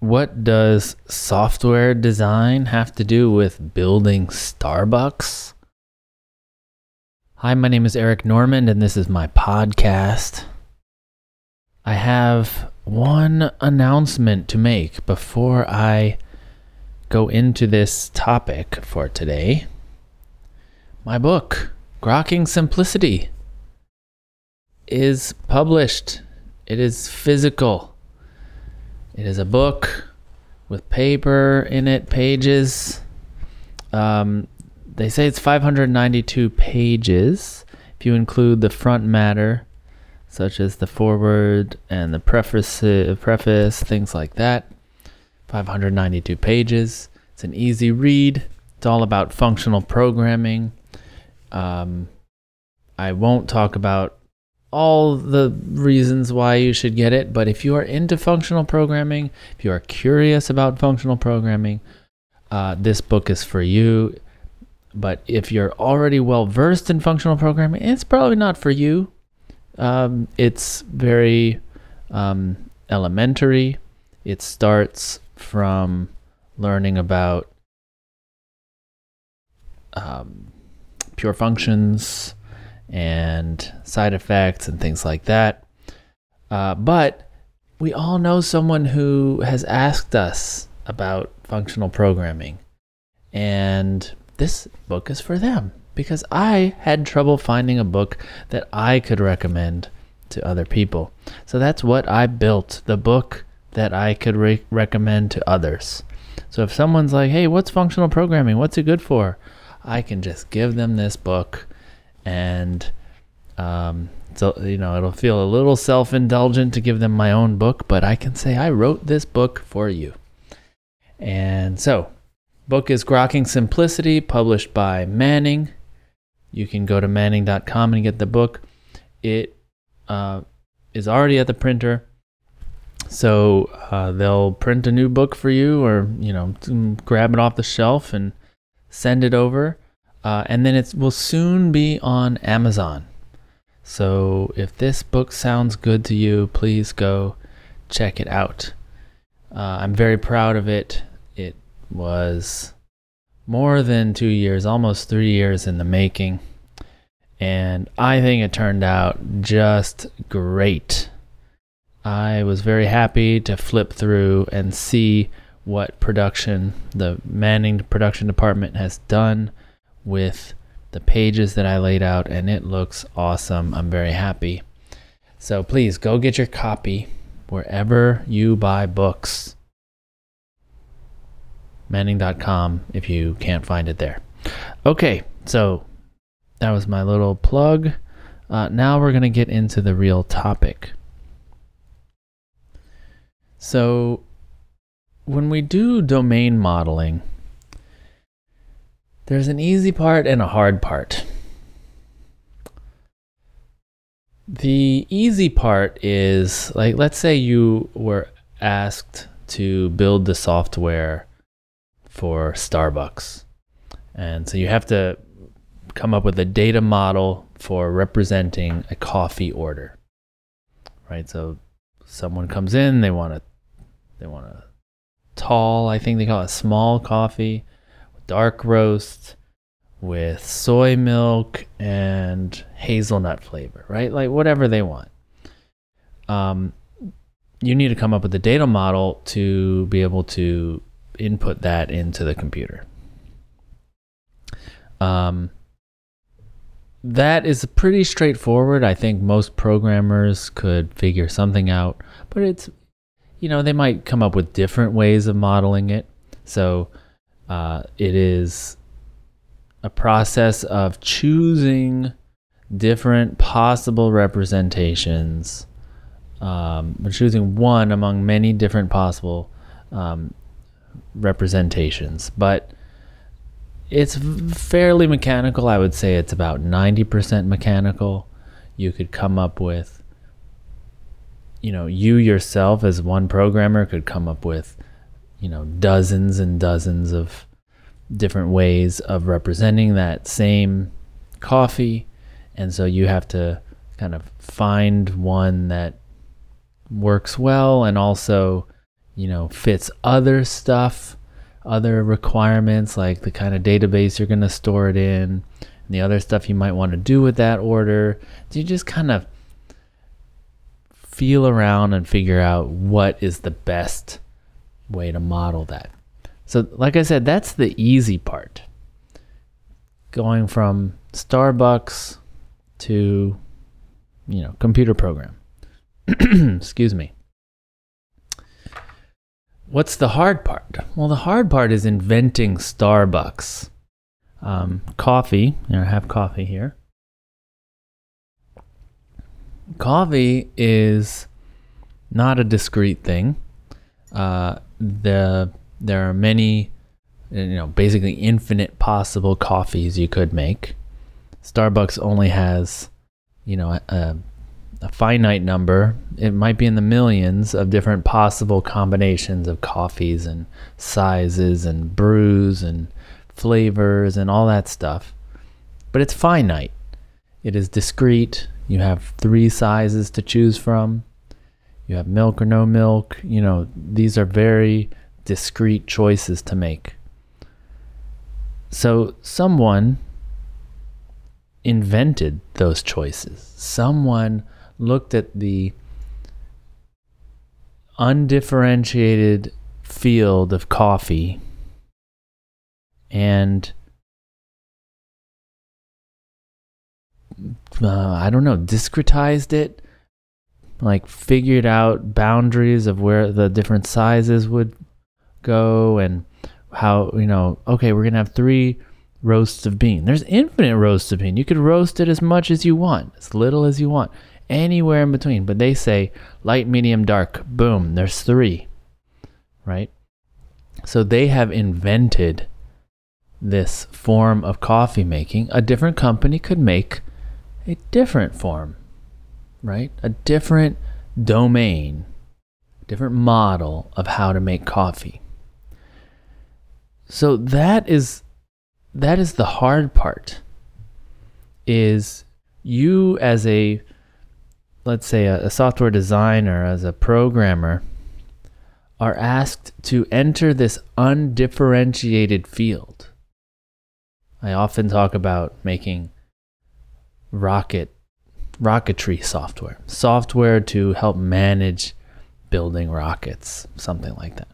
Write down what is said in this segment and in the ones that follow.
What does software design have to do with building Starbucks? Hi, my name is Eric Normand, and this is my podcast. I have one announcement to make before I go into this topic for today. My book, Grokking Simplicity, is published. It is physical. It is a book with paper in it, pages. Um, they say it's 592 pages if you include the front matter, such as the foreword and the preface, preface, things like that. 592 pages. It's an easy read. It's all about functional programming. Um, I won't talk about all the reasons why you should get it, but if you are into functional programming, if you are curious about functional programming, uh, this book is for you. But if you're already well versed in functional programming, it's probably not for you. Um, it's very um, elementary. It starts from learning about um, pure functions and side effects and things like that. Uh, but we all know someone who has asked us about functional programming. And this book is for them because I had trouble finding a book that I could recommend to other people. So that's what I built the book that I could re- recommend to others. So if someone's like, hey, what's functional programming? What's it good for? I can just give them this book and um, so you know it'll feel a little self-indulgent to give them my own book but i can say i wrote this book for you. And so book is grokking simplicity published by manning. You can go to manning.com and get the book. It uh, is already at the printer. So uh, they'll print a new book for you or you know grab it off the shelf and send it over uh, and then it will soon be on amazon so if this book sounds good to you, please go check it out. Uh, I'm very proud of it. It was more than two years, almost three years in the making. And I think it turned out just great. I was very happy to flip through and see what production, the Manning production department has done with the pages that I laid out, and it looks awesome. I'm very happy. So please go get your copy wherever you buy books. Manning.com if you can't find it there. Okay, so that was my little plug. Uh, now we're going to get into the real topic. So, when we do domain modeling, there's an easy part and a hard part. The easy part is like, let's say you were asked to build the software for Starbucks. And so you have to come up with a data model for representing a coffee order. Right? So someone comes in, they want a they want a tall, I think they call it small coffee dark roast with soy milk and hazelnut flavor, right? Like whatever they want. Um, you need to come up with a data model to be able to input that into the computer. Um, that is pretty straightforward. I think most programmers could figure something out, but it's, you know, they might come up with different ways of modeling it. So uh, it is a process of choosing different possible representations. Um, we're choosing one among many different possible um, representations, but it's fairly mechanical. I would say it's about 90% mechanical. You could come up with, you know, you yourself as one programmer could come up with you know dozens and dozens of different ways of representing that same coffee and so you have to kind of find one that works well and also you know, fits other stuff, other requirements like the kind of database you're going to store it in, and the other stuff you might want to do with that order. You just kind of feel around and figure out what is the best way to model that. So, like I said, that's the easy part. Going from Starbucks to, you know, computer program. Excuse me. What's the hard part? Well, the hard part is inventing Starbucks. Um, coffee, you know, I have coffee here. Coffee is not a discrete thing. Uh, the there are many, you know, basically infinite possible coffees you could make. Starbucks only has, you know, a, a finite number. It might be in the millions of different possible combinations of coffees and sizes and brews and flavors and all that stuff. But it's finite. It is discrete. You have three sizes to choose from. You have milk or no milk. You know, these are very discrete choices to make. So someone invented those choices. Someone looked at the undifferentiated field of coffee and uh, I don't know, discretized it, like figured out boundaries of where the different sizes would go and how, you know, okay, we're to have three roasts of bean. There's infinite roasts of bean. You could roast it as much as you want, as little as you want, anywhere in between. But they say light, medium, dark. Boom, there's three, right? So they have invented this form of coffee making. A different company could make a different form, right? A different domain, different model of how to make coffee. So that is that is the hard part is you as a let's say a, a, software designer as a programmer are asked to enter this undifferentiated field i often talk about making rocket rocketry software software to help manage building rockets something like that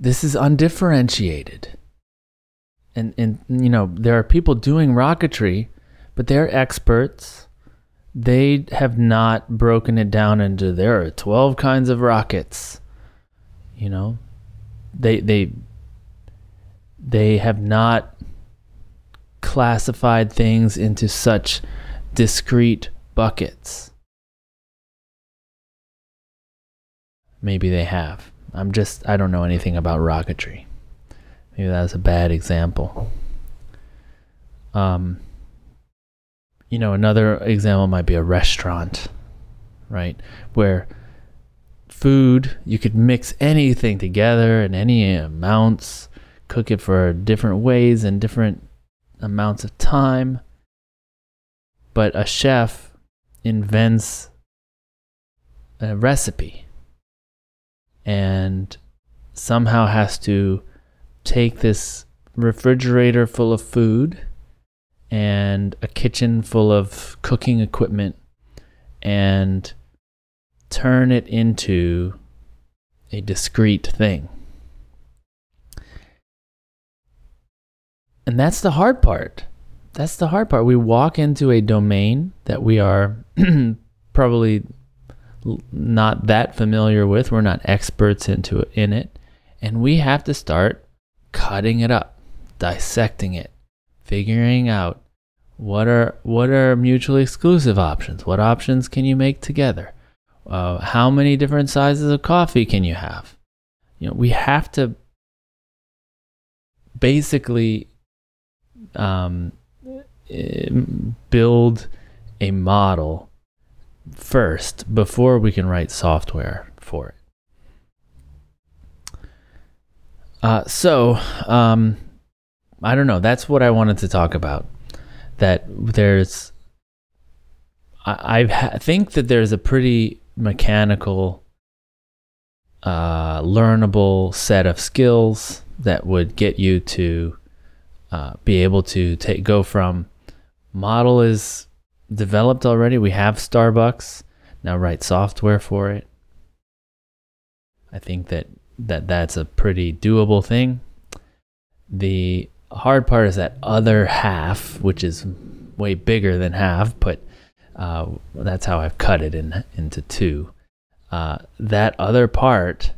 this is undifferentiated. And and you know, there are people doing rocketry, but they're experts. They have not broken it down into there are 12 kinds of rockets. You know, they they they have not classified things into such discrete buckets. Maybe they have. I'm just, I don't know anything about rocketry. Maybe that's a bad example. Um, you know, another example might be a restaurant, right? Where food, you could mix anything together in any amounts, cook it for different ways and different amounts of time. But a chef invents a recipe and somehow has to take this refrigerator full of food and a kitchen full of cooking equipment and turn it into a discrete thing. And that's the hard part. That's the hard part. We walk into a domain that we are probably not that familiar with. We're not experts into it, in it, and we have to start cutting it up, dissecting it, figuring out what are what are mutually exclusive options. What options can you make together? Uh, how many different sizes of coffee can you have? You know, we have to basically um, build a model first before we can write software for it. Uh, so, um, I don't know. That's what I wanted to talk about. That there's, I, I think that there's a pretty mechanical uh, learnable set of skills that would get you to uh, be able to take go from model is developed already. We have Starbucks now. Write software for it. I think that that that's a pretty doable thing. The hard part is that other half, which is way bigger than half, but uh, that's how I've cut it in into two. Uh, that other part,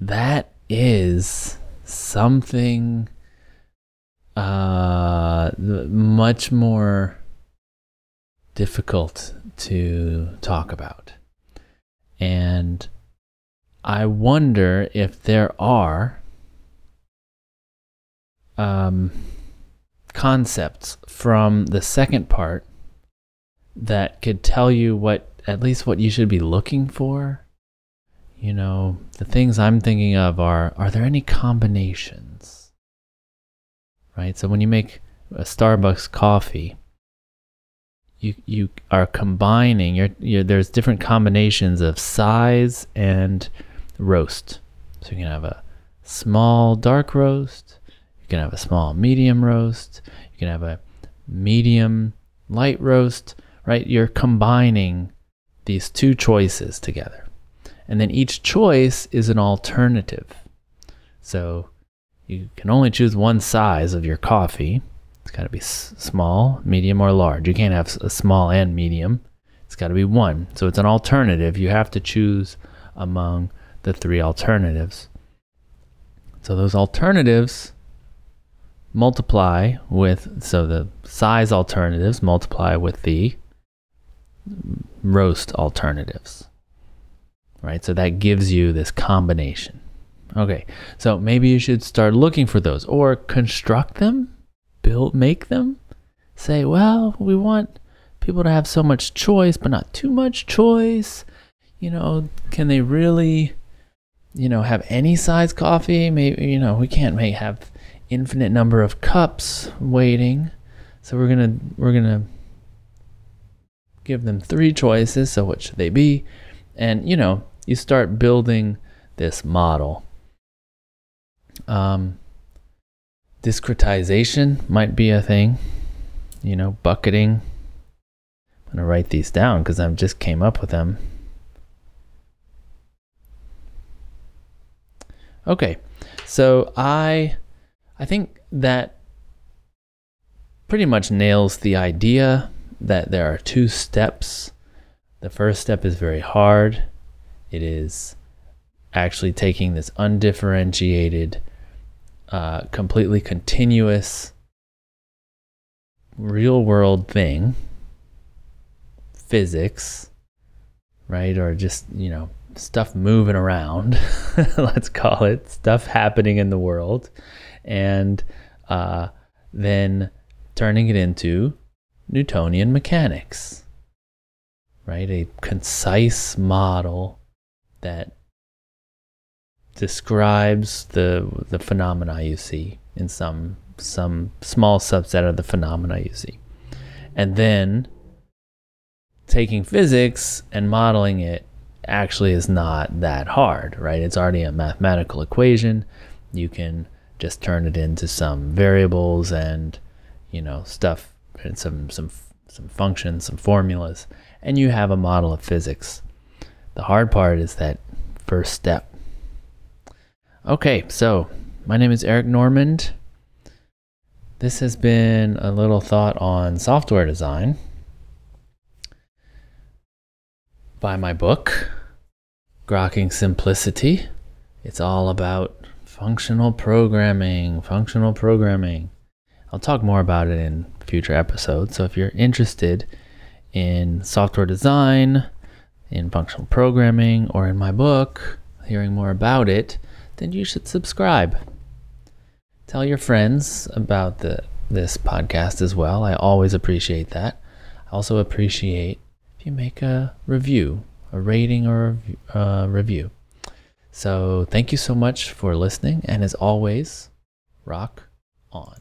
that is something uh, much more difficult to talk about. And I wonder if there are um, concepts from the second part that could tell you what, at least what you should be looking for. You know, the things I'm thinking of are are there any combinations? Right? So when you make a Starbucks coffee, you you are combining you're, you're, there's different combinations of size and roast. So you can have a small dark roast you can have a small medium roast you can have a medium light roast right? You're combining these two choices together. And then each choice is an alternative. So you can only choose one size of your coffee it's got to be s- small, medium, or large. You can't have a small and medium. It's got to be one. So it's an alternative. You have to choose among the three alternatives. So those alternatives multiply with, so the size alternatives multiply with the roast alternatives. Right? So that gives you this combination. Okay, so maybe you should start looking for those or construct them build make them. Say well we want people to have so much choice but not too much choice. You know can they really you know have any size coffee? Maybe you know we can't make have infinite number of cups waiting. So we're gonna we're gonna give them three choices. So what should they be? And you know you start building this model um, discretization might be a thing. You know, bucketing. I'm going to write these down because I just came up with them. Okay, so I, I think that pretty much nails the idea that there are two steps. The first step is very hard. It is actually taking this undifferentiated uh, completely continuous real world thing, physics, right? Or just, you know, stuff moving around, let's call it, stuff happening in the world, and uh, then turning it into Newtonian mechanics, right? A concise model that describes the the phenomena you see in some some small subset of the phenomena you see. And then taking physics and modeling it actually is not that hard, right? It's already a mathematical equation. You can just turn it into some variables and you know stuff and some some some functions, some formulas, and you have a model of physics. The hard part is that first step Okay, so my name is Eric Normand. This has been a little thought on software design by my book, Grokking Simplicity. It's all about functional programming, functional programming. I'll talk more about it in future episodes. So if you're interested in software design, in functional programming, or in my book, hearing more about it, then you should subscribe. Tell your friends about the this podcast as well. I always appreciate that. I also appreciate if you make a review, a rating or a uh, review. So thank you so much for listening, and as always, rock on.